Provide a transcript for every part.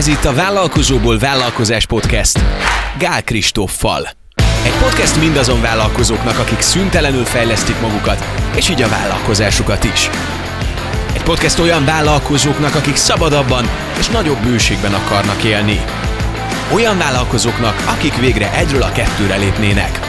Ez itt a Vállalkozóból Vállalkozás Podcast Gál Kristóffal. Egy podcast mindazon vállalkozóknak, akik szüntelenül fejlesztik magukat, és így a vállalkozásukat is. Egy podcast olyan vállalkozóknak, akik szabadabban és nagyobb bőségben akarnak élni. Olyan vállalkozóknak, akik végre egyről a kettőre lépnének.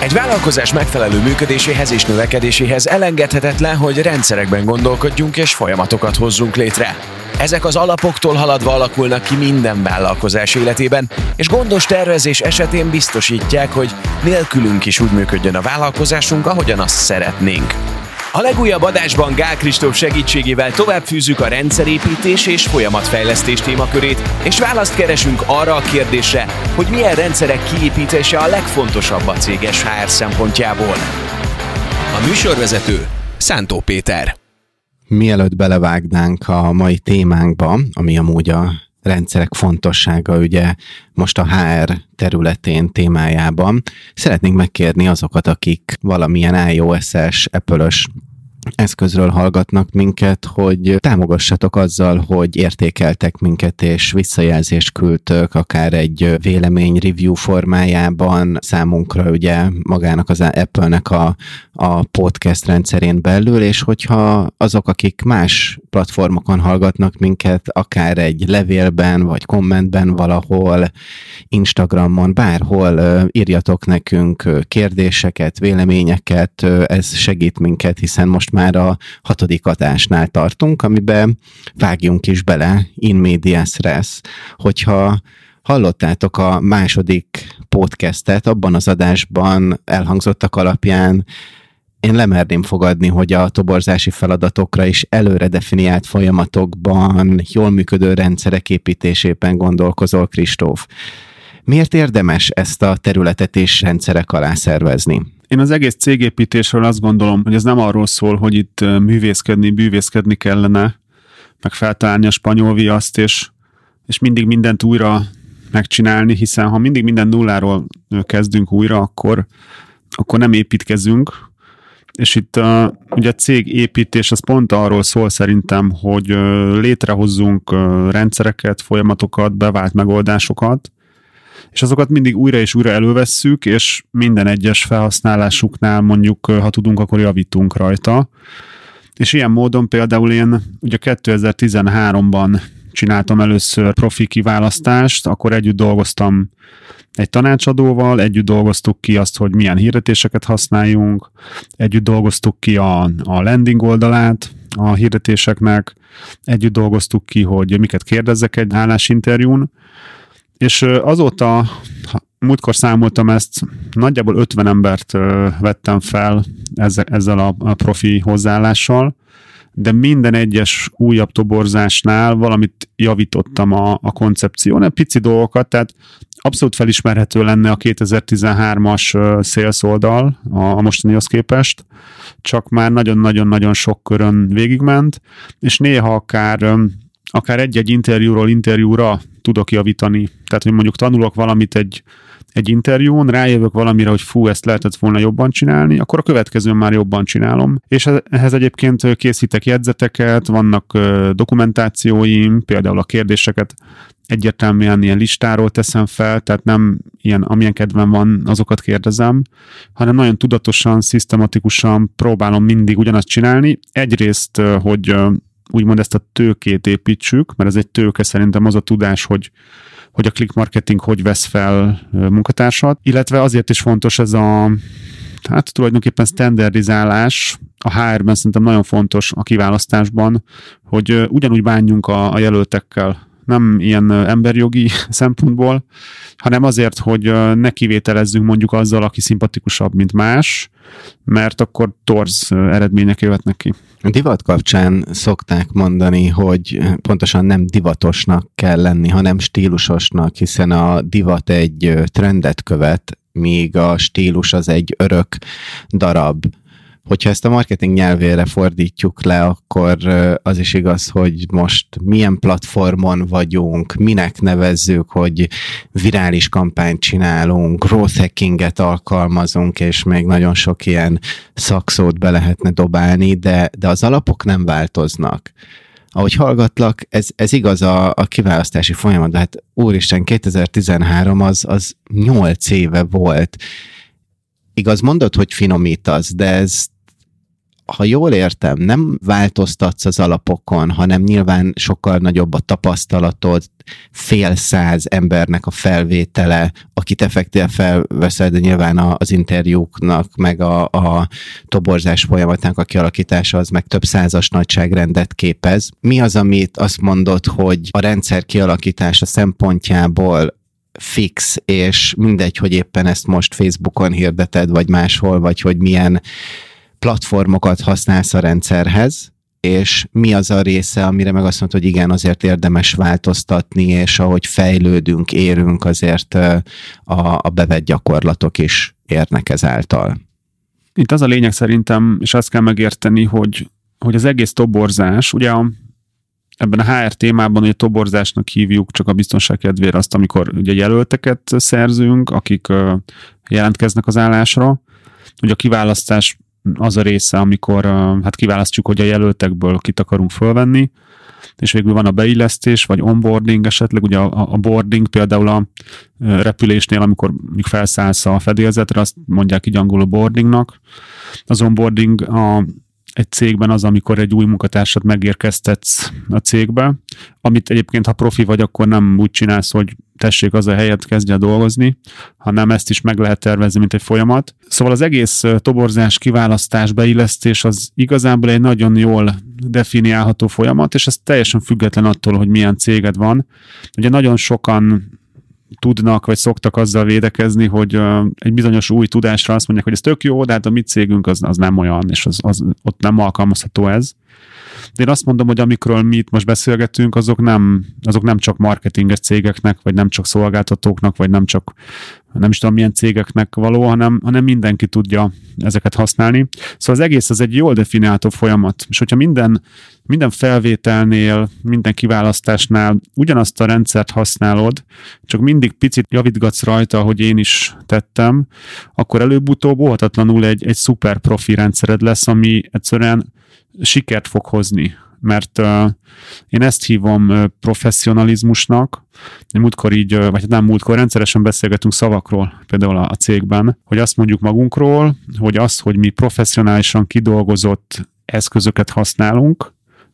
Egy vállalkozás megfelelő működéséhez és növekedéséhez elengedhetetlen, hogy rendszerekben gondolkodjunk és folyamatokat hozzunk létre. Ezek az alapoktól haladva alakulnak ki minden vállalkozás életében, és gondos tervezés esetén biztosítják, hogy nélkülünk is úgy működjön a vállalkozásunk, ahogyan azt szeretnénk. A legújabb adásban Gál Kristóf segítségével tovább fűzzük a rendszerépítés és folyamatfejlesztés témakörét, és választ keresünk arra a kérdésre, hogy milyen rendszerek kiépítése a legfontosabb a céges HR szempontjából. A műsorvezető Szántó Péter. Mielőtt belevágnánk a mai témánkba, ami amúgy a rendszerek fontossága ugye most a HR területén témájában. Szeretnénk megkérni azokat, akik valamilyen iOS-es, Apple-ös eszközről hallgatnak minket, hogy támogassatok azzal, hogy értékeltek minket és visszajelzést küldtök, akár egy vélemény review formájában. Számunkra ugye magának az Apple-nek a, a podcast rendszerén belül, és hogyha azok, akik más platformokon hallgatnak minket, akár egy levélben, vagy kommentben valahol, Instagramon, bárhol írjatok nekünk kérdéseket, véleményeket, ez segít minket, hiszen most már a hatodik adásnál tartunk, amiben vágjunk is bele, in medias res, hogyha hallottátok a második podcastet, abban az adásban elhangzottak alapján én lemerném fogadni, hogy a toborzási feladatokra is előre definiált folyamatokban, jól működő rendszerek építésében gondolkozol, Kristóf. Miért érdemes ezt a területet és rendszerek alá szervezni? Én az egész cégépítésről azt gondolom, hogy ez nem arról szól, hogy itt művészkedni, bűvészkedni kellene, meg feltalálni a spanyol viaszt, és, és mindig mindent újra megcsinálni, hiszen ha mindig minden nulláról kezdünk újra, akkor, akkor nem építkezünk, és itt a, ugye a cég építés az pont arról szól szerintem, hogy létrehozzunk rendszereket, folyamatokat, bevált megoldásokat, és azokat mindig újra és újra elővesszük, és minden egyes felhasználásuknál mondjuk, ha tudunk, akkor javítunk rajta. És ilyen módon például én ugye 2013-ban csináltam először profi kiválasztást, akkor együtt dolgoztam egy tanácsadóval, együtt dolgoztuk ki azt, hogy milyen hirdetéseket használjunk, együtt dolgoztuk ki a, a landing oldalát a hirdetéseknek, együtt dolgoztuk ki, hogy miket kérdezzek egy állásinterjún, és azóta, múltkor számoltam ezt, nagyjából 50 embert vettem fel ezzel a profi hozzáállással, de minden egyes újabb toborzásnál valamit javítottam a, a koncepción, egy pici dolgokat, tehát abszolút felismerhető lenne a 2013-as sales oldal a, a mostanihoz képest, csak már nagyon-nagyon-nagyon sok körön végigment, és néha akár akár egy-egy interjúról interjúra tudok javítani. Tehát, hogy mondjuk tanulok valamit egy, egy interjún, rájövök valamire, hogy fú, ezt lehetett volna jobban csinálni, akkor a következőn már jobban csinálom. És ehhez egyébként készítek jegyzeteket, vannak dokumentációim, például a kérdéseket egyértelműen ilyen listáról teszem fel, tehát nem ilyen, amilyen kedvem van, azokat kérdezem, hanem nagyon tudatosan, szisztematikusan próbálom mindig ugyanazt csinálni. Egyrészt, hogy úgymond ezt a tőkét építsük, mert ez egy tőke szerintem az a tudás, hogy hogy a click marketing hogy vesz fel munkatársat, illetve azért is fontos ez a hát tulajdonképpen standardizálás. A HR-ben szerintem nagyon fontos a kiválasztásban, hogy ugyanúgy bánjunk a, a jelöltekkel, nem ilyen emberjogi szempontból, hanem azért, hogy ne kivételezzünk mondjuk azzal, aki szimpatikusabb, mint más, mert akkor torz eredmények jöhetnek ki. A divat kapcsán szokták mondani, hogy pontosan nem divatosnak kell lenni, hanem stílusosnak, hiszen a divat egy trendet követ, míg a stílus az egy örök darab hogyha ezt a marketing nyelvére fordítjuk le, akkor az is igaz, hogy most milyen platformon vagyunk, minek nevezzük, hogy virális kampányt csinálunk, growth hackinget alkalmazunk, és még nagyon sok ilyen szakszót be lehetne dobálni, de, de az alapok nem változnak ahogy hallgatlak, ez, ez igaz a, a kiválasztási folyamat, de hát úristen, 2013 az, az 8 éve volt. Igaz, mondod, hogy finomítasz, de ez ha jól értem, nem változtatsz az alapokon, hanem nyilván sokkal nagyobb a tapasztalatod, fél száz embernek a felvétele, akit effektíve felveszed, de nyilván az interjúknak, meg a, a toborzás folyamatnak a kialakítása az meg több százas nagyságrendet képez. Mi az, amit azt mondod, hogy a rendszer kialakítása szempontjából fix, és mindegy, hogy éppen ezt most Facebookon hirdeted, vagy máshol, vagy hogy milyen platformokat használsz a rendszerhez, és mi az a része, amire meg azt mondod, hogy igen, azért érdemes változtatni, és ahogy fejlődünk, érünk, azért a, a bevett gyakorlatok is érnek ezáltal. Itt az a lényeg szerintem, és azt kell megérteni, hogy, hogy az egész toborzás, ugye a, ebben a HR témában, hogy a toborzásnak hívjuk csak a biztonság kedvére azt, amikor ugye jelölteket szerzünk, akik jelentkeznek az állásra, ugye a kiválasztás az a része, amikor hát kiválasztjuk, hogy a jelöltekből kit akarunk fölvenni, és végül van a beillesztés, vagy onboarding esetleg, ugye a, a boarding például a repülésnél, amikor mondjuk felszállsz a fedélzetre, azt mondják így angolul boardingnak. Az onboarding a, egy cégben az, amikor egy új munkatársat megérkeztetsz a cégbe, amit egyébként, ha profi vagy, akkor nem úgy csinálsz, hogy tessék az a helyet kezdje dolgozni, hanem ezt is meg lehet tervezni, mint egy folyamat. Szóval az egész toborzás, kiválasztás, beillesztés az igazából egy nagyon jól definiálható folyamat, és ez teljesen független attól, hogy milyen céged van. Ugye nagyon sokan tudnak, vagy szoktak azzal védekezni, hogy egy bizonyos új tudásra azt mondják, hogy ez tök jó, de hát a mi cégünk az, az nem olyan, és az, az, ott nem alkalmazható ez. De én azt mondom, hogy amikről mi itt most beszélgetünk, azok nem, azok nem csak marketinges cégeknek, vagy nem csak szolgáltatóknak, vagy nem csak nem is tudom milyen cégeknek való, hanem, hanem mindenki tudja ezeket használni. Szóval az egész az egy jól definiáltó folyamat, és hogyha minden, minden felvételnél, minden kiválasztásnál ugyanazt a rendszert használod, csak mindig picit javítgatsz rajta, ahogy én is tettem, akkor előbb-utóbb óhatatlanul egy, egy szuper profi rendszered lesz, ami egyszerűen sikert fog hozni mert én ezt hívom uh, professzionalizmusnak. Múltkor így, uh, vagy nem múltkor, rendszeresen beszélgetünk szavakról, például a, a cégben, hogy azt mondjuk magunkról, hogy az, hogy mi professzionálisan kidolgozott eszközöket használunk,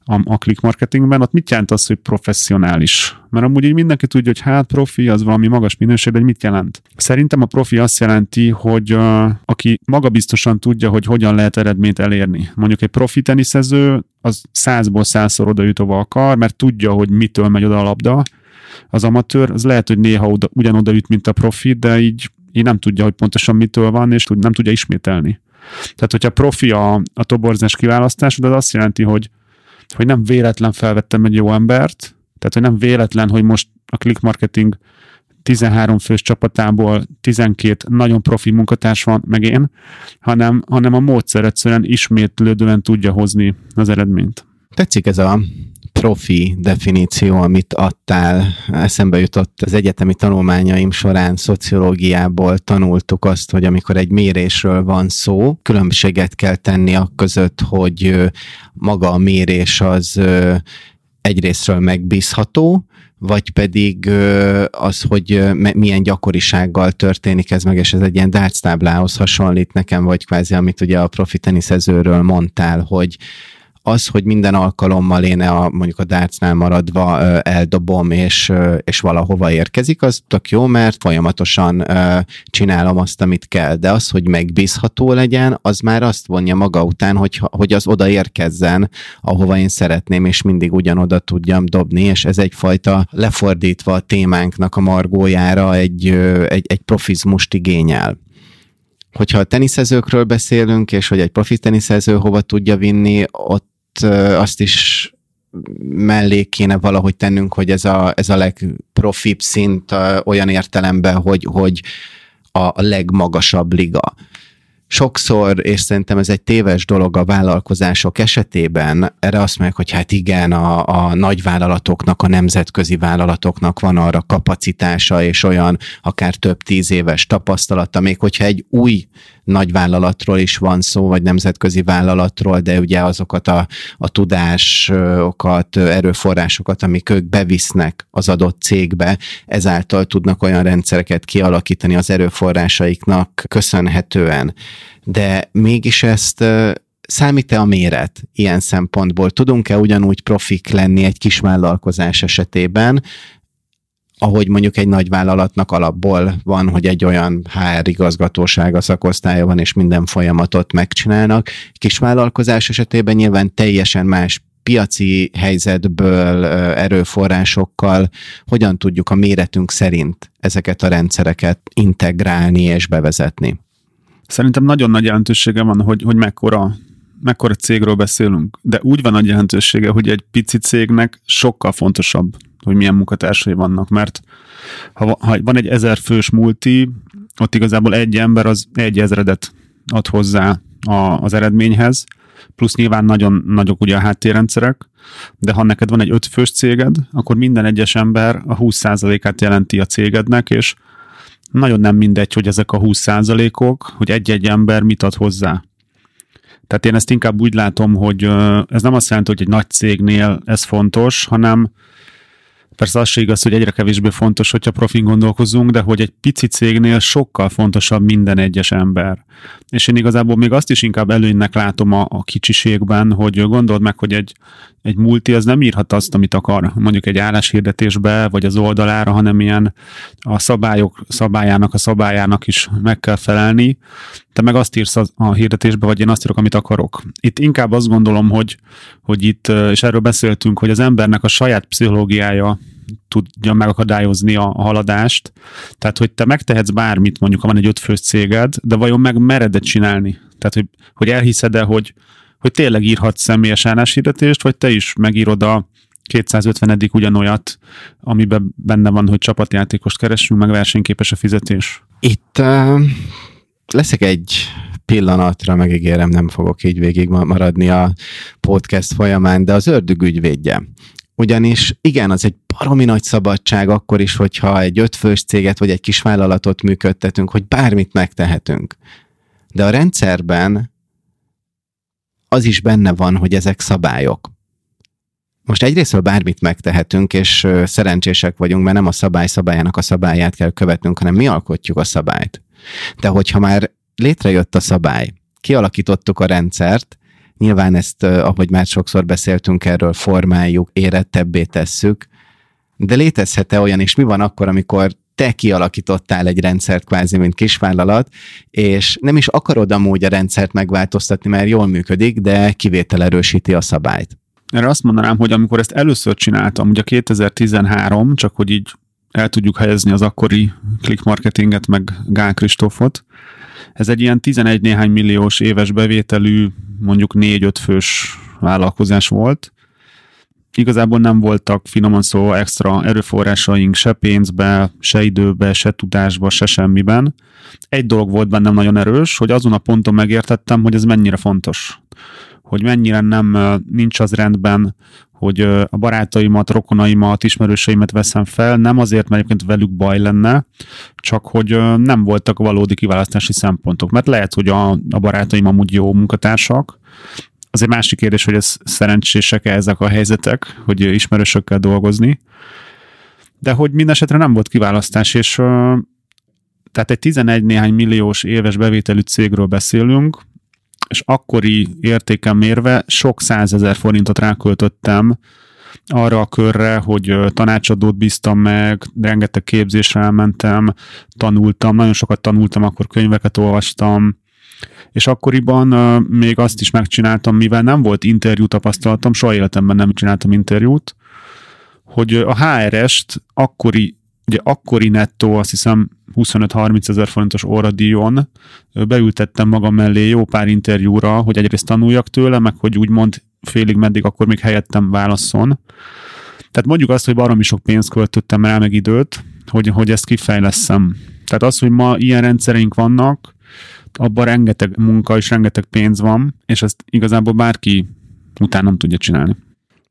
a, a click marketingben, ott mit jelent az, hogy professzionális? Mert amúgy így mindenki tudja, hogy hát profi az valami magas minőség, de mit jelent? Szerintem a profi azt jelenti, hogy uh, aki magabiztosan tudja, hogy hogyan lehet eredményt elérni. Mondjuk egy profi teniszező az százból százszor oda jut, ahova akar, mert tudja, hogy mitől megy oda a labda. Az amatőr, az lehet, hogy néha oda, ugyanoda jut, mint a profi, de így, így nem tudja, hogy pontosan mitől van, és nem tudja ismételni. Tehát, hogyha profi a, a toborzás kiválasztás, az azt jelenti, hogy hogy nem véletlen felvettem egy jó embert, tehát hogy nem véletlen, hogy most a click marketing 13 fős csapatából 12 nagyon profi munkatárs van, meg én, hanem, hanem a módszer egyszerűen ismétlődően tudja hozni az eredményt. Tetszik ez a profi definíció, amit adtál, eszembe jutott az egyetemi tanulmányaim során szociológiából tanultuk azt, hogy amikor egy mérésről van szó, különbséget kell tenni a között, hogy maga a mérés az egyrésztről megbízható, vagy pedig az, hogy milyen gyakorisággal történik ez meg, és ez egy ilyen darts táblához hasonlít nekem, vagy kvázi, amit ugye a profi teniszezőről mondtál, hogy az, hogy minden alkalommal én a, mondjuk a dárcnál maradva eldobom, és, és valahova érkezik, az tök jó, mert folyamatosan csinálom azt, amit kell. De az, hogy megbízható legyen, az már azt vonja maga után, hogy, hogy az oda érkezzen, ahova én szeretném, és mindig ugyanoda tudjam dobni, és ez egyfajta lefordítva a témánknak a margójára egy, egy, egy profizmust igényel hogyha a teniszezőkről beszélünk, és hogy egy profi teniszező hova tudja vinni, ott azt is mellé kéne valahogy tennünk, hogy ez a, ez a legprofibb szint olyan értelemben, hogy, hogy a legmagasabb liga. Sokszor, és szerintem ez egy téves dolog a vállalkozások esetében, erre azt mondják, hogy hát igen, a, a nagy vállalatoknak, a nemzetközi vállalatoknak van arra kapacitása, és olyan akár több tíz éves tapasztalata, még hogyha egy új nagyvállalatról is van szó, vagy nemzetközi vállalatról, de ugye azokat a, a tudásokat, erőforrásokat, amik ők bevisznek az adott cégbe, ezáltal tudnak olyan rendszereket kialakítani az erőforrásaiknak köszönhetően. De mégis ezt Számít-e a méret ilyen szempontból? Tudunk-e ugyanúgy profik lenni egy kis vállalkozás esetében, ahogy mondjuk egy nagy vállalatnak alapból van, hogy egy olyan HR igazgatósága, szakosztálya van, és minden folyamatot megcsinálnak. Kis esetében nyilván teljesen más piaci helyzetből, erőforrásokkal hogyan tudjuk a méretünk szerint ezeket a rendszereket integrálni és bevezetni? Szerintem nagyon nagy jelentősége van, hogy, hogy mekkora mekkora cégről beszélünk, de úgy van a jelentősége, hogy egy pici cégnek sokkal fontosabb, hogy milyen munkatársai vannak, mert ha, ha van egy ezer fős multi, ott igazából egy ember az egy ezredet ad hozzá a, az eredményhez, plusz nyilván nagyon nagyok ugye a háttérrendszerek, de ha neked van egy öt fős céged, akkor minden egyes ember a 20%-át jelenti a cégednek, és nagyon nem mindegy, hogy ezek a 20%-ok, hogy egy-egy ember mit ad hozzá. Tehát én ezt inkább úgy látom, hogy ez nem azt jelenti, hogy egy nagy cégnél ez fontos, hanem Persze az se igaz, hogy egyre kevésbé fontos, hogyha profin gondolkozunk, de hogy egy pici cégnél sokkal fontosabb minden egyes ember. És én igazából még azt is inkább előnynek látom a, a kicsiségben, hogy gondold meg, hogy egy, egy multi az nem írhat azt, amit akar, mondjuk egy álláshirdetésbe, vagy az oldalára, hanem ilyen a szabályok szabályának, a szabályának is meg kell felelni. Te meg azt írsz a hirdetésbe, vagy én azt írok, amit akarok. Itt inkább azt gondolom, hogy, hogy itt, és erről beszéltünk, hogy az embernek a saját pszichológiája tudja megakadályozni a, haladást. Tehát, hogy te megtehetsz bármit, mondjuk, ha van egy ötfős céged, de vajon meg mered csinálni? Tehát, hogy, hogy elhiszed-e, hogy, hogy tényleg írhatsz személyes álláshirdetést, vagy te is megírod a 250 ugyanolyat, amiben benne van, hogy csapatjátékost keresünk, meg versenyképes a fizetés? Itt uh, leszek egy pillanatra, megígérem, nem fogok így végig maradni a podcast folyamán, de az ördög ügyvédje. Ugyanis igen, az egy baromi nagy szabadság akkor is, hogyha egy ötfős céget vagy egy kis vállalatot működtetünk, hogy bármit megtehetünk. De a rendszerben az is benne van, hogy ezek szabályok. Most egyrésztről bármit megtehetünk, és szerencsések vagyunk, mert nem a szabály szabályának a szabályát kell követnünk, hanem mi alkotjuk a szabályt. De hogyha már létrejött a szabály, kialakítottuk a rendszert, nyilván ezt, ahogy már sokszor beszéltünk erről, formáljuk, érettebbé tesszük, de létezhet-e olyan, és mi van akkor, amikor te kialakítottál egy rendszert kvázi, mint kisvállalat, és nem is akarod amúgy a rendszert megváltoztatni, mert jól működik, de kivétel erősíti a szabályt. Erre azt mondanám, hogy amikor ezt először csináltam, ugye 2013, csak hogy így el tudjuk helyezni az akkori click marketinget, meg Gál Kristófot, ez egy ilyen 11 néhány milliós éves bevételű, mondjuk 4-5 fős vállalkozás volt, igazából nem voltak finoman szó extra erőforrásaink se pénzbe, se időbe, se tudásba, se semmiben. Egy dolog volt bennem nagyon erős, hogy azon a ponton megértettem, hogy ez mennyire fontos. Hogy mennyire nem nincs az rendben, hogy a barátaimat, rokonaimat, ismerőseimet veszem fel, nem azért, mert egyébként velük baj lenne, csak hogy nem voltak valódi kiválasztási szempontok. Mert lehet, hogy a, a barátaim amúgy jó munkatársak, az egy másik kérdés, hogy ez szerencsések-e ezek a helyzetek, hogy ismerősökkel dolgozni, de hogy minden esetre nem volt kiválasztás, és tehát egy 11 néhány milliós éves bevételű cégről beszélünk, és akkori értéken mérve sok százezer forintot ráköltöttem arra a körre, hogy tanácsadót bíztam meg, rengeteg képzésre elmentem, tanultam, nagyon sokat tanultam, akkor könyveket olvastam, és akkoriban még azt is megcsináltam, mivel nem volt interjú tapasztalatom, soha életemben nem csináltam interjút, hogy a HRS-t akkori, ugye akkori nettó, azt hiszem 25-30 ezer forintos óradíjon beültettem magam mellé jó pár interjúra, hogy egyrészt tanuljak tőle, meg hogy úgymond félig meddig akkor még helyettem válaszol. Tehát mondjuk azt, hogy baromi sok pénzt költöttem el, meg időt, hogy, hogy ezt kifejleszem. Tehát az, hogy ma ilyen rendszereink vannak, abban rengeteg munka és rengeteg pénz van, és ezt igazából bárki utána nem tudja csinálni.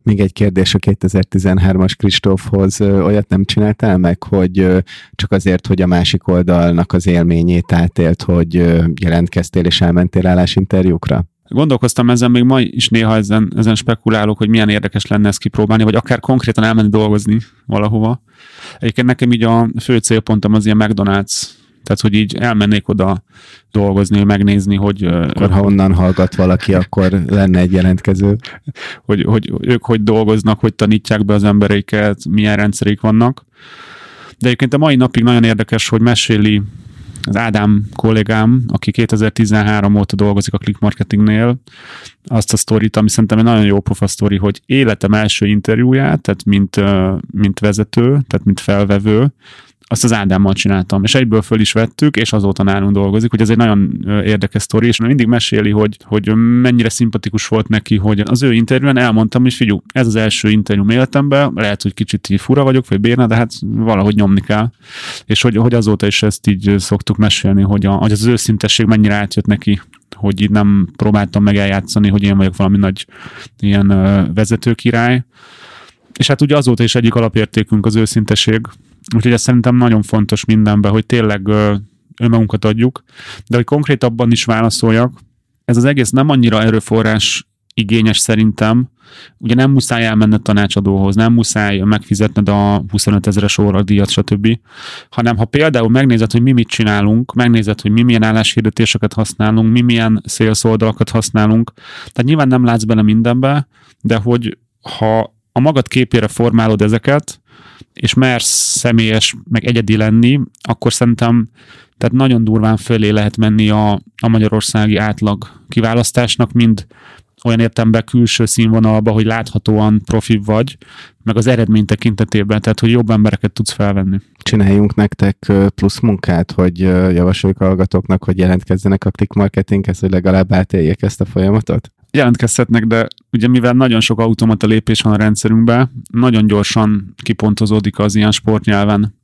Még egy kérdés a 2013-as Kristófhoz. Olyat nem csináltál meg, hogy csak azért, hogy a másik oldalnak az élményét átélt, hogy jelentkeztél és elmentél állásinterjúkra? Gondolkoztam ezen, még ma is néha ezen, ezen spekulálok, hogy milyen érdekes lenne ezt kipróbálni, vagy akár konkrétan elmenni dolgozni valahova. Egyébként nekem így a fő célpontom az ilyen McDonald's tehát, hogy így elmennék oda dolgozni, megnézni, hogy... Akkor, ha onnan hallgat valaki, akkor lenne egy jelentkező. Hogy, hogy ők hogy dolgoznak, hogy tanítják be az embereiket, milyen rendszerik vannak. De egyébként a mai napig nagyon érdekes, hogy meséli az Ádám kollégám, aki 2013 óta dolgozik a Click Marketingnél, azt a sztorit, ami szerintem egy nagyon jó pofa sztori, hogy életem első interjúját, tehát mint, mint vezető, tehát mint felvevő, azt az Ádámmal csináltam, és egyből föl is vettük, és azóta nálunk dolgozik, hogy ez egy nagyon érdekes sztori, és mindig meséli, hogy, hogy mennyire szimpatikus volt neki, hogy az ő interjúan elmondtam, hogy figyú, ez az első interjú életemben, lehet, hogy kicsit így fura vagyok, vagy bérna, de hát valahogy nyomni kell. És hogy, hogy azóta is ezt így szoktuk mesélni, hogy, a, hogy az őszintesség mennyire átjött neki, hogy így nem próbáltam meg eljátszani, hogy én vagyok valami nagy ilyen vezetőkirály. És hát ugye azóta is egyik alapértékünk az őszinteség, Úgyhogy ez szerintem nagyon fontos mindenben, hogy tényleg önmagunkat adjuk, de hogy konkrétabban is válaszoljak, ez az egész nem annyira erőforrás igényes szerintem, ugye nem muszáj elmenned tanácsadóhoz, nem muszáj megfizetned a 25 ezeres óradíjat, stb. Hanem ha például megnézed, hogy mi mit csinálunk, megnézed, hogy mi milyen álláshirdetéseket használunk, mi milyen sales oldalakat használunk, tehát nyilván nem látsz bele mindenbe, de hogy ha a magad képére formálod ezeket, és mersz személyes, meg egyedi lenni, akkor szerintem tehát nagyon durván fölé lehet menni a, a magyarországi átlag kiválasztásnak, mind olyan értemben külső színvonalba, hogy láthatóan profi vagy, meg az eredmény tekintetében, tehát hogy jobb embereket tudsz felvenni. Csináljunk nektek plusz munkát, hogy javasoljuk a hallgatóknak, hogy jelentkezzenek a click marketinghez, hogy legalább átéljék ezt a folyamatot? Jelentkezhetnek, de ugye mivel nagyon sok automata lépés van a rendszerünkben, nagyon gyorsan kipontozódik az ilyen sportnyelven,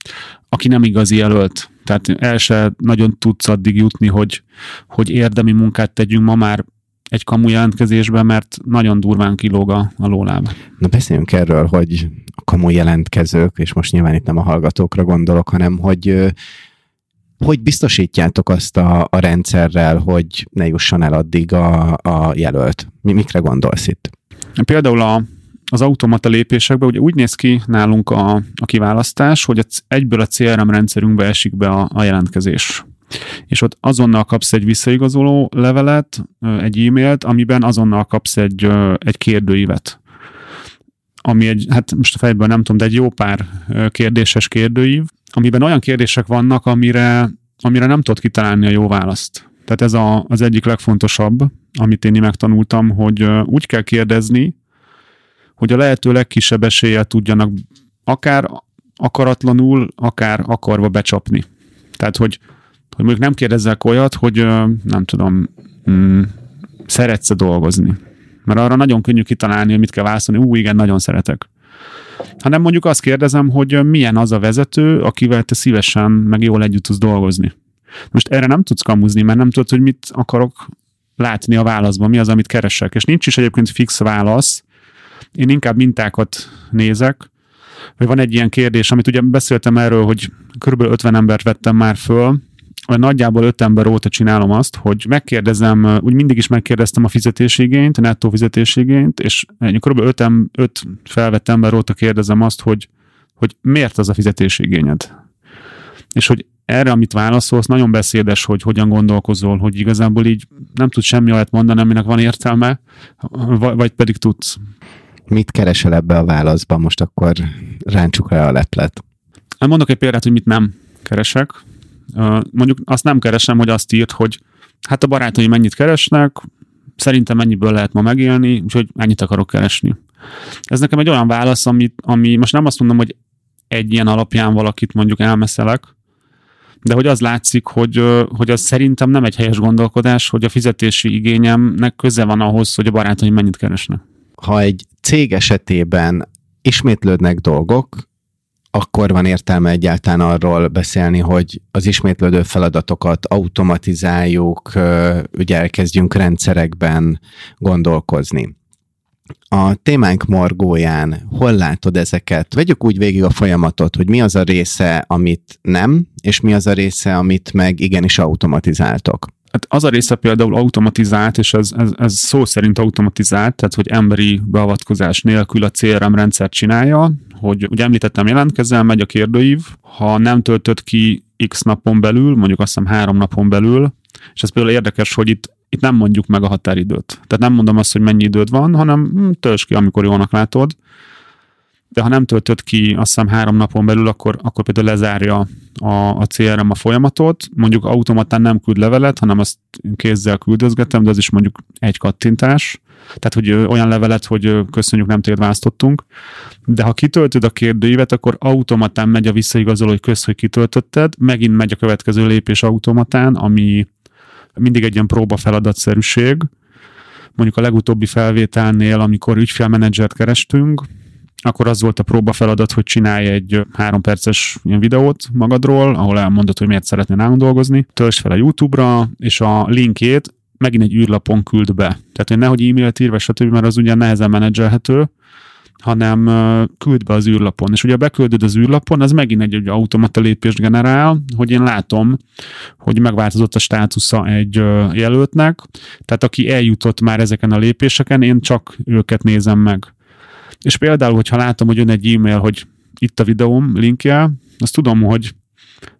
aki nem igazi jelölt. Tehát el se nagyon tudsz addig jutni, hogy, hogy érdemi munkát tegyünk ma már egy kamu jelentkezésbe, mert nagyon durván kilóg a, a lóláb. Na beszéljünk erről, hogy a kamu jelentkezők, és most nyilván itt nem a hallgatókra gondolok, hanem hogy hogy biztosítjátok azt a, a rendszerrel, hogy ne jusson el addig a, a jelölt? Mi, mikre gondolsz itt? Például a, az automata lépésekben ugye úgy néz ki nálunk a, a kiválasztás, hogy egyből a CRM rendszerünkbe esik be a, a jelentkezés. És ott azonnal kapsz egy visszaigazoló levelet, egy e-mailt, amiben azonnal kapsz egy, egy kérdőívet ami egy, hát most a fejből nem tudom, de egy jó pár kérdéses kérdőív, amiben olyan kérdések vannak, amire, amire nem tudod kitalálni a jó választ. Tehát ez a, az egyik legfontosabb, amit én megtanultam, hogy úgy kell kérdezni, hogy a lehető legkisebb eséllyel tudjanak akár akaratlanul, akár akarva becsapni. Tehát, hogy, hogy mondjuk nem kérdezzek olyat, hogy nem tudom, mm, szeretsz dolgozni. Mert arra nagyon könnyű kitalálni, hogy mit kell válaszolni. Ú, igen, nagyon szeretek hanem mondjuk azt kérdezem, hogy milyen az a vezető, akivel te szívesen meg jól együtt tudsz dolgozni. Most erre nem tudsz kamuzni, mert nem tudod, hogy mit akarok látni a válaszban, mi az, amit keresek. És nincs is egyébként fix válasz, én inkább mintákat nézek, vagy van egy ilyen kérdés, amit ugye beszéltem erről, hogy kb. 50 embert vettem már föl, nagyjából öt ember óta csinálom azt, hogy megkérdezem, úgy mindig is megkérdeztem a fizetésigényt, a nettó fizetésigényt, és kb. öt, öt felvett ember óta kérdezem azt, hogy, hogy miért az a fizetésigényed. És hogy erre, amit válaszolsz, nagyon beszédes, hogy hogyan gondolkozol, hogy igazából így nem tudsz semmi olyat mondani, aminek van értelme, vagy pedig tudsz. Mit keresel ebbe a válaszba? Most akkor ráncsuk rá a leplet. Hát mondok egy példát, hogy mit nem keresek. Mondjuk azt nem keresem, hogy azt írt, hogy hát a barátai mennyit keresnek, szerintem mennyiből lehet ma megélni, úgyhogy ennyit akarok keresni. Ez nekem egy olyan válasz, ami, ami most nem azt mondom, hogy egy ilyen alapján valakit mondjuk elmeszelek, de hogy az látszik, hogy, hogy az szerintem nem egy helyes gondolkodás, hogy a fizetési igényemnek köze van ahhoz, hogy a barátai mennyit keresnek. Ha egy cég esetében ismétlődnek dolgok, akkor van értelme egyáltalán arról beszélni, hogy az ismétlődő feladatokat automatizáljuk, ugye elkezdjünk rendszerekben gondolkozni. a témánk morgóján hol látod ezeket? Vegyük úgy végig a folyamatot, hogy mi az a része, amit nem, és mi az a része, amit meg igenis automatizáltok. Hát az a része például automatizált, és ez, ez, ez szó szerint automatizált, tehát hogy emberi beavatkozás nélkül a CRM rendszer csinálja, hogy ugye említettem, jelentkezel, megy a kérdőív, ha nem töltött ki x napon belül, mondjuk azt hiszem három napon belül, és ez például érdekes, hogy itt itt nem mondjuk meg a határidőt. Tehát nem mondom azt, hogy mennyi időd van, hanem hm, töltsd ki, amikor jónak látod. De ha nem töltöd ki azt hiszem három napon belül, akkor, akkor például lezárja a, a CRM a folyamatot. Mondjuk automatán nem küld levelet, hanem azt kézzel küldözgetem, de az is mondjuk egy kattintás. Tehát, hogy olyan levelet, hogy köszönjük, nem téged választottunk. De ha kitöltöd a kérdőívet, akkor automatán megy a visszaigazoló, hogy kösz, hogy kitöltötted, megint megy a következő lépés automatán, ami mindig egy ilyen próba feladatszerűség. Mondjuk a legutóbbi felvételnél, amikor ügyfélmenedzsert kerestünk, akkor az volt a próba feladat, hogy csinálj egy három perces ilyen videót magadról, ahol elmondod, hogy miért szeretnél nálunk dolgozni, töltsd fel a YouTube-ra, és a linkjét megint egy űrlapon küld be. Tehát, hogy nehogy e-mailt írva, stb., mert az ugye nehezen menedzselhető, hanem küld be az űrlapon. És ugye beküldöd az űrlapon, az megint egy, egy automata lépést generál, hogy én látom, hogy megváltozott a státusza egy jelöltnek, tehát aki eljutott már ezeken a lépéseken, én csak őket nézem meg. És például, hogyha látom, hogy jön egy e-mail, hogy itt a videóm linkje, azt tudom, hogy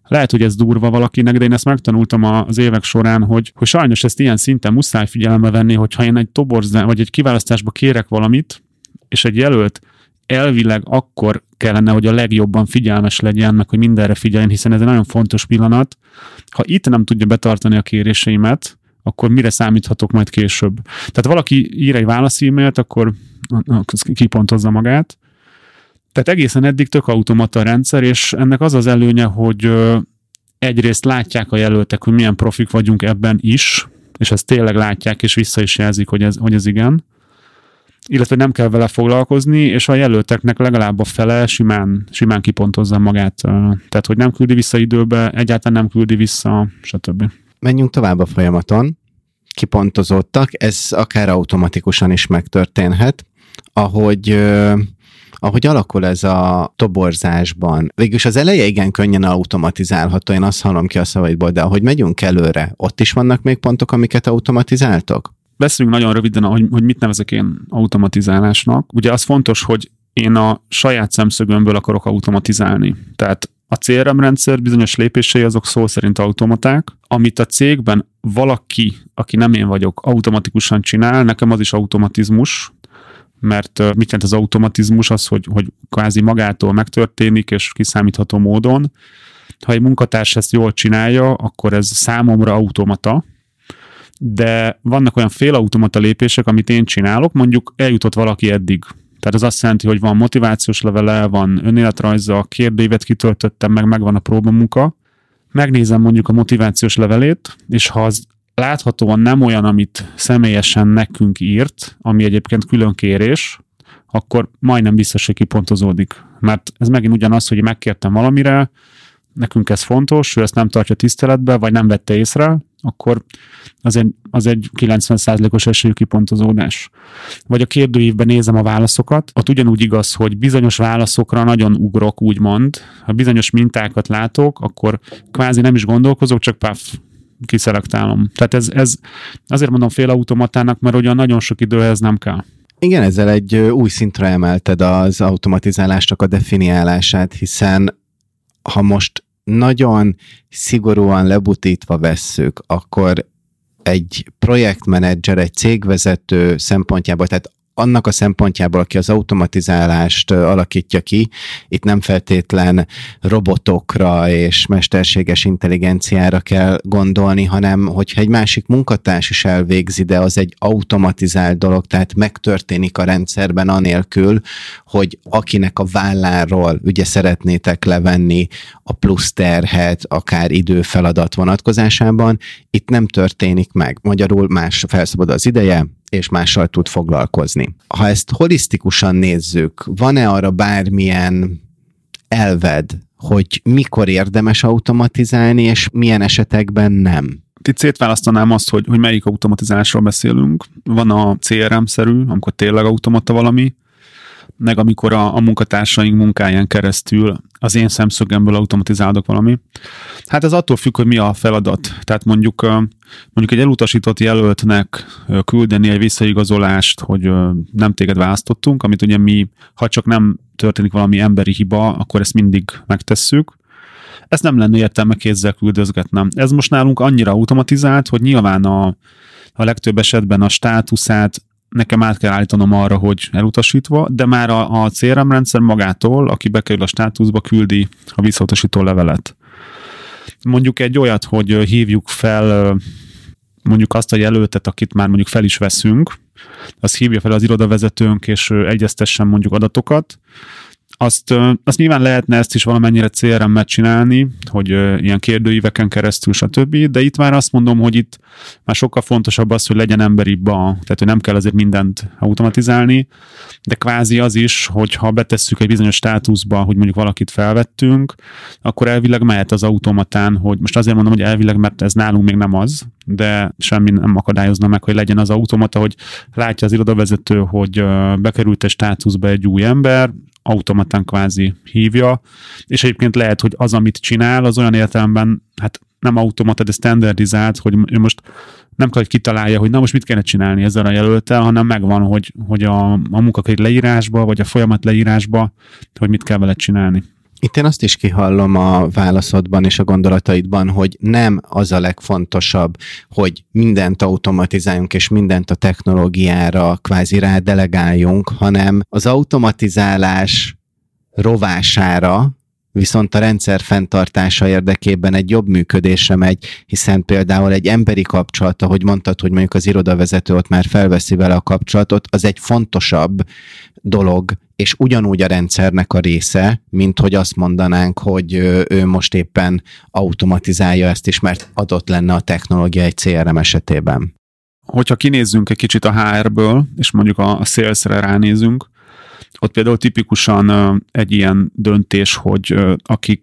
lehet, hogy ez durva valakinek, de én ezt megtanultam az évek során, hogy, hogy sajnos ezt ilyen szinten muszáj figyelembe venni, hogyha én egy toborzás, vagy egy kiválasztásba kérek valamit, és egy jelölt elvileg akkor kellene, hogy a legjobban figyelmes legyen, meg hogy mindenre figyeljen, hiszen ez egy nagyon fontos pillanat. Ha itt nem tudja betartani a kéréseimet, akkor mire számíthatok majd később. Tehát valaki ír egy válasz e-mailt, akkor kipontozza magát. Tehát egészen eddig tök automata rendszer, és ennek az az előnye, hogy egyrészt látják a jelöltek, hogy milyen profik vagyunk ebben is, és ezt tényleg látják, és vissza is jelzik, hogy ez, hogy ez igen illetve nem kell vele foglalkozni, és a jelölteknek legalább a fele simán, simán kipontozza magát. Tehát, hogy nem küldi vissza időbe, egyáltalán nem küldi vissza, stb. Menjünk tovább a folyamaton. Kipontozottak, ez akár automatikusan is megtörténhet, ahogy ahogy alakul ez a toborzásban, végülis az eleje igen könnyen automatizálható, én azt hallom ki a szavaidból, de ahogy megyünk előre, ott is vannak még pontok, amiket automatizáltok? beszéljünk nagyon röviden, hogy, hogy mit nevezek én automatizálásnak. Ugye az fontos, hogy én a saját szemszögömből akarok automatizálni. Tehát a CRM rendszer bizonyos lépései azok szó szerint automaták, amit a cégben valaki, aki nem én vagyok, automatikusan csinál, nekem az is automatizmus, mert mit jelent az automatizmus? Az, hogy, hogy kvázi magától megtörténik, és kiszámítható módon. Ha egy munkatárs ezt jól csinálja, akkor ez számomra automata, de vannak olyan félautomata lépések, amit én csinálok, mondjuk eljutott valaki eddig. Tehát ez azt jelenti, hogy van motivációs levele, van önéletrajza, kérdévet kitöltöttem, meg megvan a próbamunka. Megnézem mondjuk a motivációs levelét, és ha az láthatóan nem olyan, amit személyesen nekünk írt, ami egyébként külön kérés, akkor majdnem biztos, hogy kipontozódik. Mert ez megint ugyanaz, hogy megkértem valamire, nekünk ez fontos, ő ezt nem tartja tiszteletbe, vagy nem vette észre, akkor az egy, az egy 90%-os esélyű kipontozódás. Vagy a kérdőívben nézem a válaszokat, ott ugyanúgy igaz, hogy bizonyos válaszokra nagyon ugrok, úgymond. Ha bizonyos mintákat látok, akkor kvázi nem is gondolkozok, csak paf, kiszelektálom. Tehát ez, ez azért mondom félautomatának, mert ugyan nagyon sok időhez nem kell. Igen, ezzel egy új szintre emelted az automatizálásnak a definiálását, hiszen ha most nagyon szigorúan lebutítva vesszük, akkor egy projektmenedzser, egy cégvezető szempontjából, tehát annak a szempontjából, aki az automatizálást alakítja ki, itt nem feltétlen robotokra és mesterséges intelligenciára kell gondolni, hanem hogyha egy másik munkatárs is elvégzi, de az egy automatizált dolog, tehát megtörténik a rendszerben anélkül, hogy akinek a válláról ugye szeretnétek levenni a plusz terhet, akár időfeladat vonatkozásában, itt nem történik meg. Magyarul más felszabad az ideje, és mással tud foglalkozni. Ha ezt holisztikusan nézzük, van-e arra bármilyen elved, hogy mikor érdemes automatizálni, és milyen esetekben nem? Itt szétválasztanám azt, hogy, hogy melyik automatizálásról beszélünk. Van a CRM-szerű, amikor tényleg automata valami, meg amikor a, a munkatársaink munkáján keresztül az én szemszögemből automatizálok valami. Hát ez attól függ, hogy mi a feladat. Tehát mondjuk, mondjuk egy elutasított jelöltnek küldeni egy visszaigazolást, hogy nem téged választottunk, amit ugye mi, ha csak nem történik valami emberi hiba, akkor ezt mindig megtesszük. Ezt nem lenne értelme kézzel küldözgetnem. Ez most nálunk annyira automatizált, hogy nyilván a, a legtöbb esetben a státuszát nekem át kell állítanom arra, hogy elutasítva, de már a, a CRM rendszer magától, aki bekerül a státuszba, küldi a visszautasító levelet. Mondjuk egy olyat, hogy hívjuk fel mondjuk azt a jelöltet, akit már mondjuk fel is veszünk, az hívja fel az irodavezetőnk, és egyeztessen mondjuk adatokat, azt, azt nyilván lehetne ezt is valamennyire CRM-met csinálni, hogy ilyen kérdőíveken keresztül, stb. De itt már azt mondom, hogy itt már sokkal fontosabb az, hogy legyen emberibb a, tehát hogy nem kell azért mindent automatizálni, de kvázi az is, hogy ha betesszük egy bizonyos státuszba, hogy mondjuk valakit felvettünk, akkor elvileg mehet az automatán, hogy most azért mondom, hogy elvileg, mert ez nálunk még nem az, de semmi nem akadályozna meg, hogy legyen az automata, hogy látja az irodavezető, hogy bekerült egy státuszba egy új ember, automatán kvázi hívja, és egyébként lehet, hogy az, amit csinál, az olyan értelemben, hát nem automata, de standardizált, hogy most nem kell, hogy kitalálja, hogy na most mit kellene csinálni ezzel a jelöltel, hanem megvan, hogy, hogy a, a munkakörét leírásba, vagy a folyamat leírásba, hogy mit kell vele csinálni. Itt én azt is kihallom a válaszodban és a gondolataidban, hogy nem az a legfontosabb, hogy mindent automatizáljunk és mindent a technológiára kvázi rá delegáljunk, hanem az automatizálás rovására viszont a rendszer fenntartása érdekében egy jobb működésre megy, hiszen például egy emberi kapcsolat, ahogy mondtad, hogy mondjuk az irodavezető ott már felveszi vele a kapcsolatot, az egy fontosabb dolog, és ugyanúgy a rendszernek a része, mint hogy azt mondanánk, hogy ő most éppen automatizálja ezt is, mert adott lenne a technológia egy CRM esetében. Hogyha kinézzünk egy kicsit a HR-ből, és mondjuk a sales-re ránézünk, ott például tipikusan egy ilyen döntés, hogy akik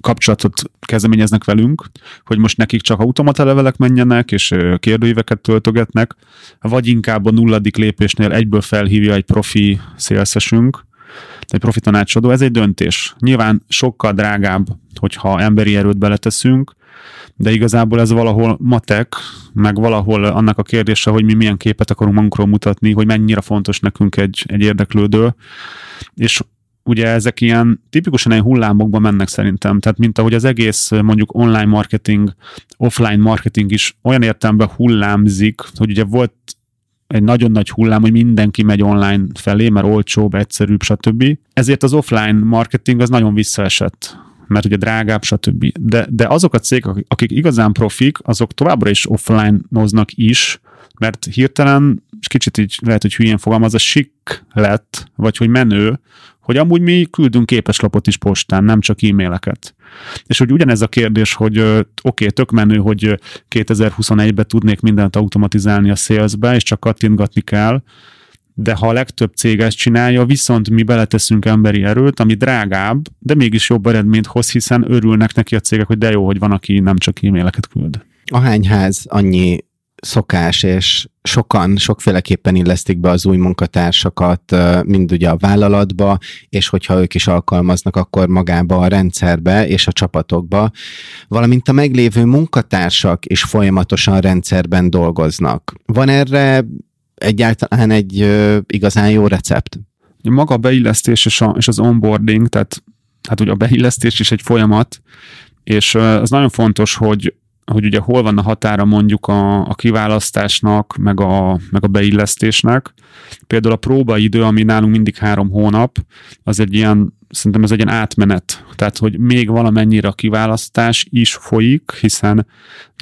kapcsolatot kezdeményeznek velünk, hogy most nekik csak automata levelek menjenek, és kérdőíveket töltögetnek, vagy inkább a nulladik lépésnél egyből felhívja egy profi szélszesünk, egy profi tanácsadó, ez egy döntés. Nyilván sokkal drágább, hogyha emberi erőt beleteszünk, de igazából ez valahol matek, meg valahol annak a kérdése, hogy mi milyen képet akarunk magunkról mutatni, hogy mennyire fontos nekünk egy, egy érdeklődő, és ugye ezek ilyen tipikusan egy hullámokban mennek szerintem, tehát mint ahogy az egész mondjuk online marketing, offline marketing is olyan értelemben hullámzik, hogy ugye volt egy nagyon nagy hullám, hogy mindenki megy online felé, mert olcsóbb, egyszerűbb, stb. Ezért az offline marketing az nagyon visszaesett mert ugye drágább, stb. De, de azok a cégek, akik igazán profik, azok továbbra is offline-noznak is, mert hirtelen, és kicsit így lehet, hogy hülyén fogalmaz, a sik lett, vagy hogy menő, hogy amúgy mi küldünk képeslapot is postán, nem csak e-maileket. És hogy ugyanez a kérdés, hogy oké, okay, tök menő, hogy 2021-ben tudnék mindent automatizálni a salesbe, és csak kattintgatni kell, de ha a legtöbb cég ezt csinálja, viszont mi beleteszünk emberi erőt, ami drágább, de mégis jobb eredményt hoz, hiszen örülnek neki a cégek, hogy de jó, hogy van, aki nem csak e-maileket küld. hány ház annyi szokás, és sokan sokféleképpen illesztik be az új munkatársakat, mind ugye a vállalatba, és hogyha ők is alkalmaznak, akkor magába a rendszerbe és a csapatokba, valamint a meglévő munkatársak is folyamatosan rendszerben dolgoznak. Van erre egyáltalán egy igazán jó recept? Maga a beillesztés és, a, és az onboarding, tehát hát ugye a beillesztés is egy folyamat, és az nagyon fontos, hogy hogy ugye hol van a határa mondjuk a, a kiválasztásnak, meg a, meg a beillesztésnek. Például a próbaidő, ami nálunk mindig három hónap, az egy ilyen szerintem ez egy ilyen átmenet, tehát hogy még valamennyire a kiválasztás is folyik, hiszen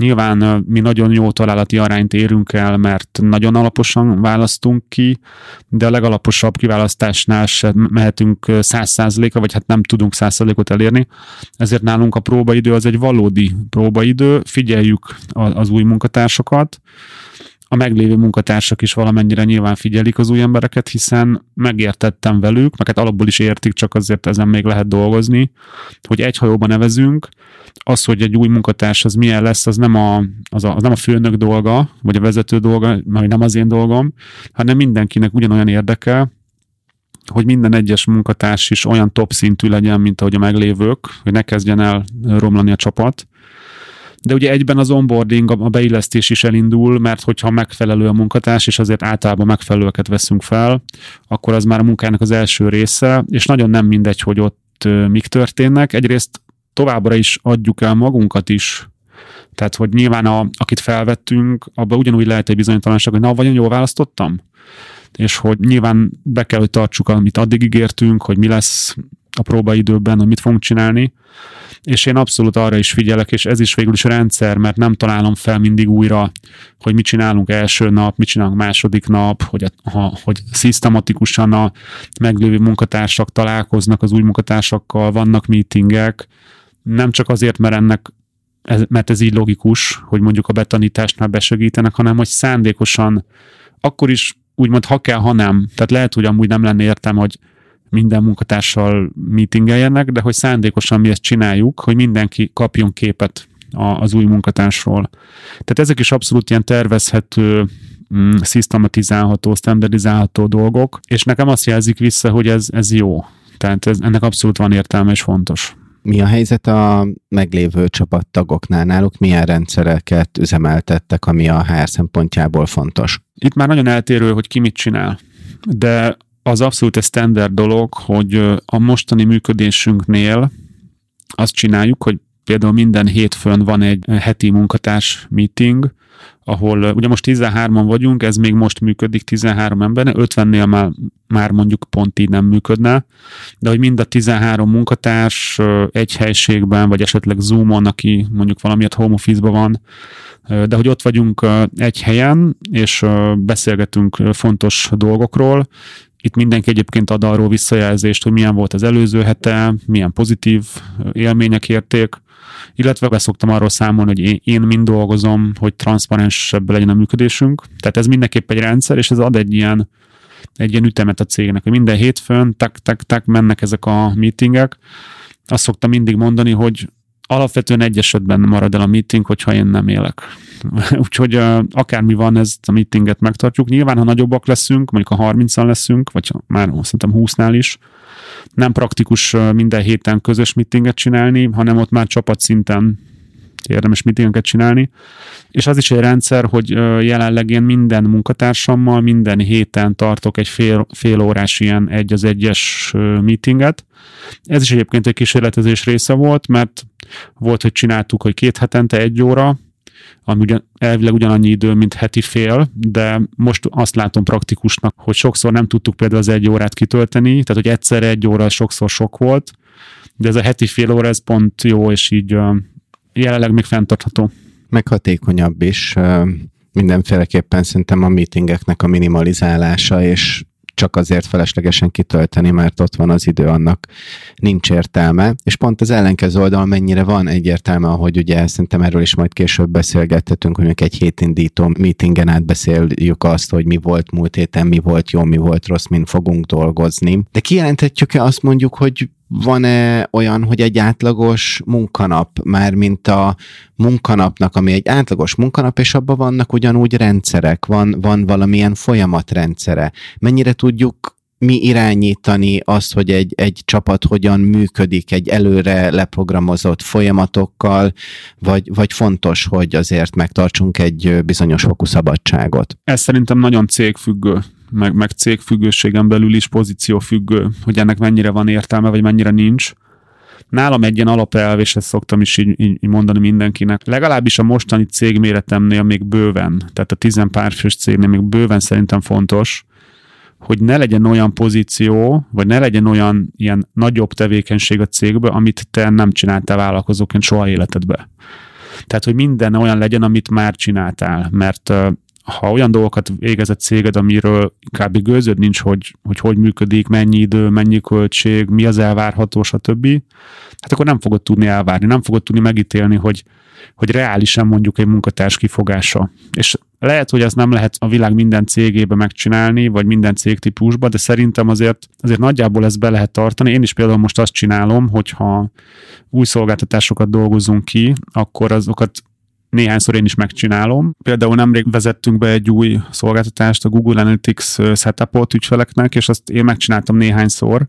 nyilván mi nagyon jó találati arányt érünk el, mert nagyon alaposan választunk ki, de a legalaposabb kiválasztásnál sem mehetünk száz százalékra, vagy hát nem tudunk száz százalékot elérni, ezért nálunk a próbaidő az egy valódi próbaidő, figyeljük az új munkatársakat, a meglévő munkatársak is valamennyire nyilván figyelik az új embereket, hiszen megértettem velük, meg hát alapból is értik, csak azért ezen még lehet dolgozni, hogy egy hajóban nevezünk, az, hogy egy új munkatárs az milyen lesz, az nem a, az, a, az nem a főnök dolga, vagy a vezető dolga, mert nem az én dolgom, hanem mindenkinek ugyanolyan érdeke, hogy minden egyes munkatárs is olyan top szintű legyen, mint ahogy a meglévők, hogy ne kezdjen el romlani a csapat. De ugye egyben az onboarding, a beillesztés is elindul, mert hogyha megfelelő a munkatárs, és azért általában megfelelőeket veszünk fel, akkor az már a munkának az első része, és nagyon nem mindegy, hogy ott mik történnek. Egyrészt továbbra is adjuk el magunkat is, tehát, hogy nyilván a, akit felvettünk, abban ugyanúgy lehet egy bizonytalanság, hogy na, vagyon jól választottam? és hogy nyilván be kell, hogy tartsuk, amit addig ígértünk, hogy mi lesz a próbaidőben, hogy mit fogunk csinálni, és én abszolút arra is figyelek, és ez is végül is rendszer, mert nem találom fel mindig újra, hogy mit csinálunk első nap, mit csinálunk második nap, hogy, ha, hogy szisztematikusan a meglévő munkatársak találkoznak az új munkatársakkal, vannak meetingek, nem csak azért, mert ennek ez, mert ez így logikus, hogy mondjuk a betanításnál besegítenek, hanem hogy szándékosan akkor is úgymond ha kell, ha nem. Tehát lehet, hogy amúgy nem lenne értem, hogy minden munkatársal meetingeljenek, de hogy szándékosan mi ezt csináljuk, hogy mindenki kapjon képet az új munkatársról. Tehát ezek is abszolút ilyen tervezhető, mm, szisztematizálható, standardizálható dolgok, és nekem azt jelzik vissza, hogy ez, ez jó. Tehát ez, ennek abszolút van értelme és fontos. Mi a helyzet a meglévő csapattagoknál? Náluk milyen rendszereket üzemeltettek, ami a HR szempontjából fontos? Itt már nagyon eltérő, hogy ki mit csinál. De az abszolút egy standard dolog, hogy a mostani működésünknél azt csináljuk, hogy például minden hétfőn van egy heti munkatárs meeting, ahol ugye most 13-an vagyunk, ez még most működik 13 ember, 50-nél már, már mondjuk pont így nem működne, de hogy mind a 13 munkatárs egy helységben, vagy esetleg Zoom-on, aki mondjuk valamiért home office van, de hogy ott vagyunk egy helyen, és beszélgetünk fontos dolgokról, itt mindenki egyébként ad arról visszajelzést, hogy milyen volt az előző hete, milyen pozitív élmények érték, illetve beszoktam arról számolni, hogy én, én mind dolgozom, hogy transzparensebb legyen a működésünk. Tehát ez mindenképp egy rendszer, és ez ad egy ilyen, egy ilyen ütemet a cégnek, hogy minden hétfőn tak, tak, tak mennek ezek a meetingek. Azt szoktam mindig mondani, hogy alapvetően egy esetben marad el a meeting, hogyha én nem élek. Úgyhogy uh, akármi van, ezt a meetinget megtartjuk. Nyilván, ha nagyobbak leszünk, mondjuk a 30-an leszünk, vagy már szerintem 20-nál is, nem praktikus minden héten közös meetinget csinálni, hanem ott már csapatszinten érdemes meetingeket csinálni. És az is egy rendszer, hogy jelenleg én minden munkatársammal minden héten tartok egy fél, fél órás ilyen egy az egyes meetinget. Ez is egyébként egy kísérletezés része volt, mert volt, hogy csináltuk, hogy két hetente egy óra, ami ugyan, elvileg ugyanannyi idő, mint heti fél, de most azt látom praktikusnak, hogy sokszor nem tudtuk például az egy órát kitölteni, tehát hogy egyszerre egy óra sokszor sok volt, de ez a heti fél óra, ez pont jó, és így jelenleg még fenntartható. Meghatékonyabb is. Mindenféleképpen szerintem a meetingeknek a minimalizálása, és csak azért feleslegesen kitölteni, mert ott van az idő, annak nincs értelme. És pont az ellenkező oldal mennyire van egyértelme, ahogy ugye szerintem erről is majd később beszélgettetünk, hogy egy hétindító meetingen átbeszéljük azt, hogy mi volt múlt héten, mi volt jó, mi volt rossz, mint fogunk dolgozni. De kijelenthetjük-e azt mondjuk, hogy van-e olyan, hogy egy átlagos munkanap, már mint a munkanapnak, ami egy átlagos munkanap, és abban vannak ugyanúgy rendszerek, van, van valamilyen folyamatrendszere. Mennyire tudjuk mi irányítani azt, hogy egy, egy csapat hogyan működik egy előre leprogramozott folyamatokkal, vagy, vagy fontos, hogy azért megtartsunk egy bizonyos fokú szabadságot? Ez szerintem nagyon cégfüggő meg, meg cégfüggőségen belül is pozíciófüggő, hogy ennek mennyire van értelme, vagy mennyire nincs. Nálam egy ilyen alapelv, és ezt szoktam is így, így mondani mindenkinek, legalábbis a mostani cégméretemnél még bőven, tehát a tizenpárfős cégnél még bőven szerintem fontos, hogy ne legyen olyan pozíció, vagy ne legyen olyan ilyen nagyobb tevékenység a cégbe, amit te nem csináltál vállalkozóként soha életedbe. Tehát, hogy minden olyan legyen, amit már csináltál, mert ha olyan dolgokat végez a céged, amiről kb. gőzöd nincs, hogy, hogy hogy működik, mennyi idő, mennyi költség, mi az elvárható, stb., hát akkor nem fogod tudni elvárni, nem fogod tudni megítélni, hogy hogy reálisan mondjuk egy munkatárs kifogása. És lehet, hogy ez nem lehet a világ minden cégébe megcsinálni, vagy minden cégtípusba, de szerintem azért, azért nagyjából ezt be lehet tartani. Én is például most azt csinálom, hogyha új szolgáltatásokat dolgozunk ki, akkor azokat néhányszor én is megcsinálom. Például nemrég vezettünk be egy új szolgáltatást, a Google Analytics setupot ügyfeleknek, és azt én megcsináltam néhányszor,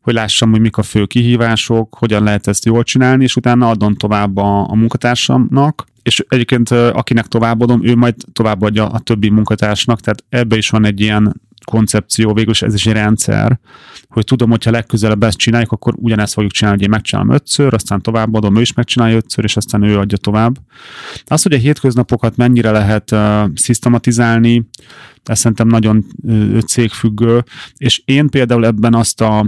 hogy lássam, hogy mik a fő kihívások, hogyan lehet ezt jól csinálni, és utána adom tovább a, a munkatársamnak, és egyébként akinek továbbadom, ő majd továbbadja a többi munkatársnak, tehát ebbe is van egy ilyen koncepció, végül is ez is egy rendszer, hogy tudom, hogyha legközelebb ezt csináljuk, akkor ugyanezt fogjuk csinálni, hogy én megcsinálom ötször, aztán továbbadom, ő is megcsinálja ötször, és aztán ő adja tovább. Az, hogy a hétköznapokat mennyire lehet uh, szisztematizálni, ez szerintem nagyon uh, cégfüggő, és én például ebben azt a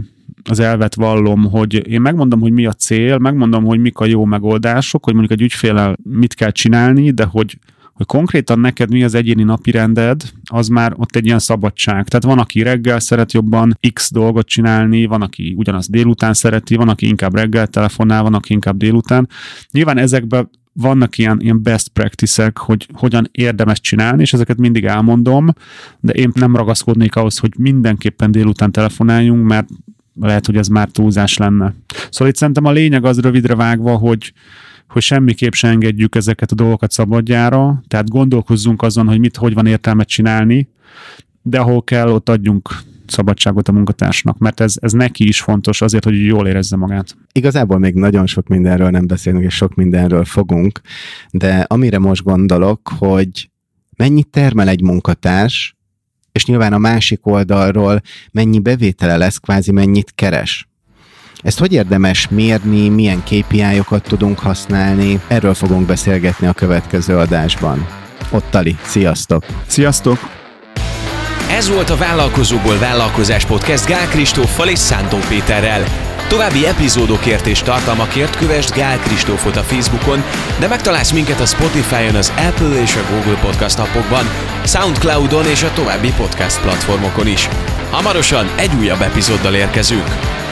az elvet vallom, hogy én megmondom, hogy mi a cél, megmondom, hogy mik a jó megoldások, hogy mondjuk egy ügyfélel mit kell csinálni, de hogy hogy konkrétan neked mi az egyéni napirended, az már ott egy ilyen szabadság. Tehát van, aki reggel szeret jobban X dolgot csinálni, van, aki ugyanaz délután szereti, van, aki inkább reggel telefonál, van, aki inkább délután. Nyilván ezekben vannak ilyen, ilyen best practices hogy hogyan érdemes csinálni, és ezeket mindig elmondom, de én nem ragaszkodnék ahhoz, hogy mindenképpen délután telefonáljunk, mert lehet, hogy ez már túlzás lenne. Szóval itt szerintem a lényeg az rövidre vágva, hogy, hogy semmiképp se engedjük ezeket a dolgokat szabadjára, tehát gondolkozzunk azon, hogy mit, hogy van értelme csinálni, de ahol kell, ott adjunk szabadságot a munkatársnak, mert ez, ez neki is fontos azért, hogy jól érezze magát. Igazából még nagyon sok mindenről nem beszélünk, és sok mindenről fogunk, de amire most gondolok, hogy mennyit termel egy munkatárs, és nyilván a másik oldalról mennyi bevétele lesz, kvázi mennyit keres. Ezt hogy érdemes mérni, milyen KPI-okat tudunk használni? Erről fogunk beszélgetni a következő adásban. Ottali, sziasztok! Sziasztok! Ez volt a Vállalkozóból Vállalkozás Podcast Gál Kristóffal és Szántó Péterrel. További epizódokért és tartalmakért kövess Gál Kristófot a Facebookon, de megtalálsz minket a Spotify-on, az Apple és a Google Podcast appokban, Soundcloud-on és a további podcast platformokon is. Hamarosan egy újabb epizóddal érkezünk.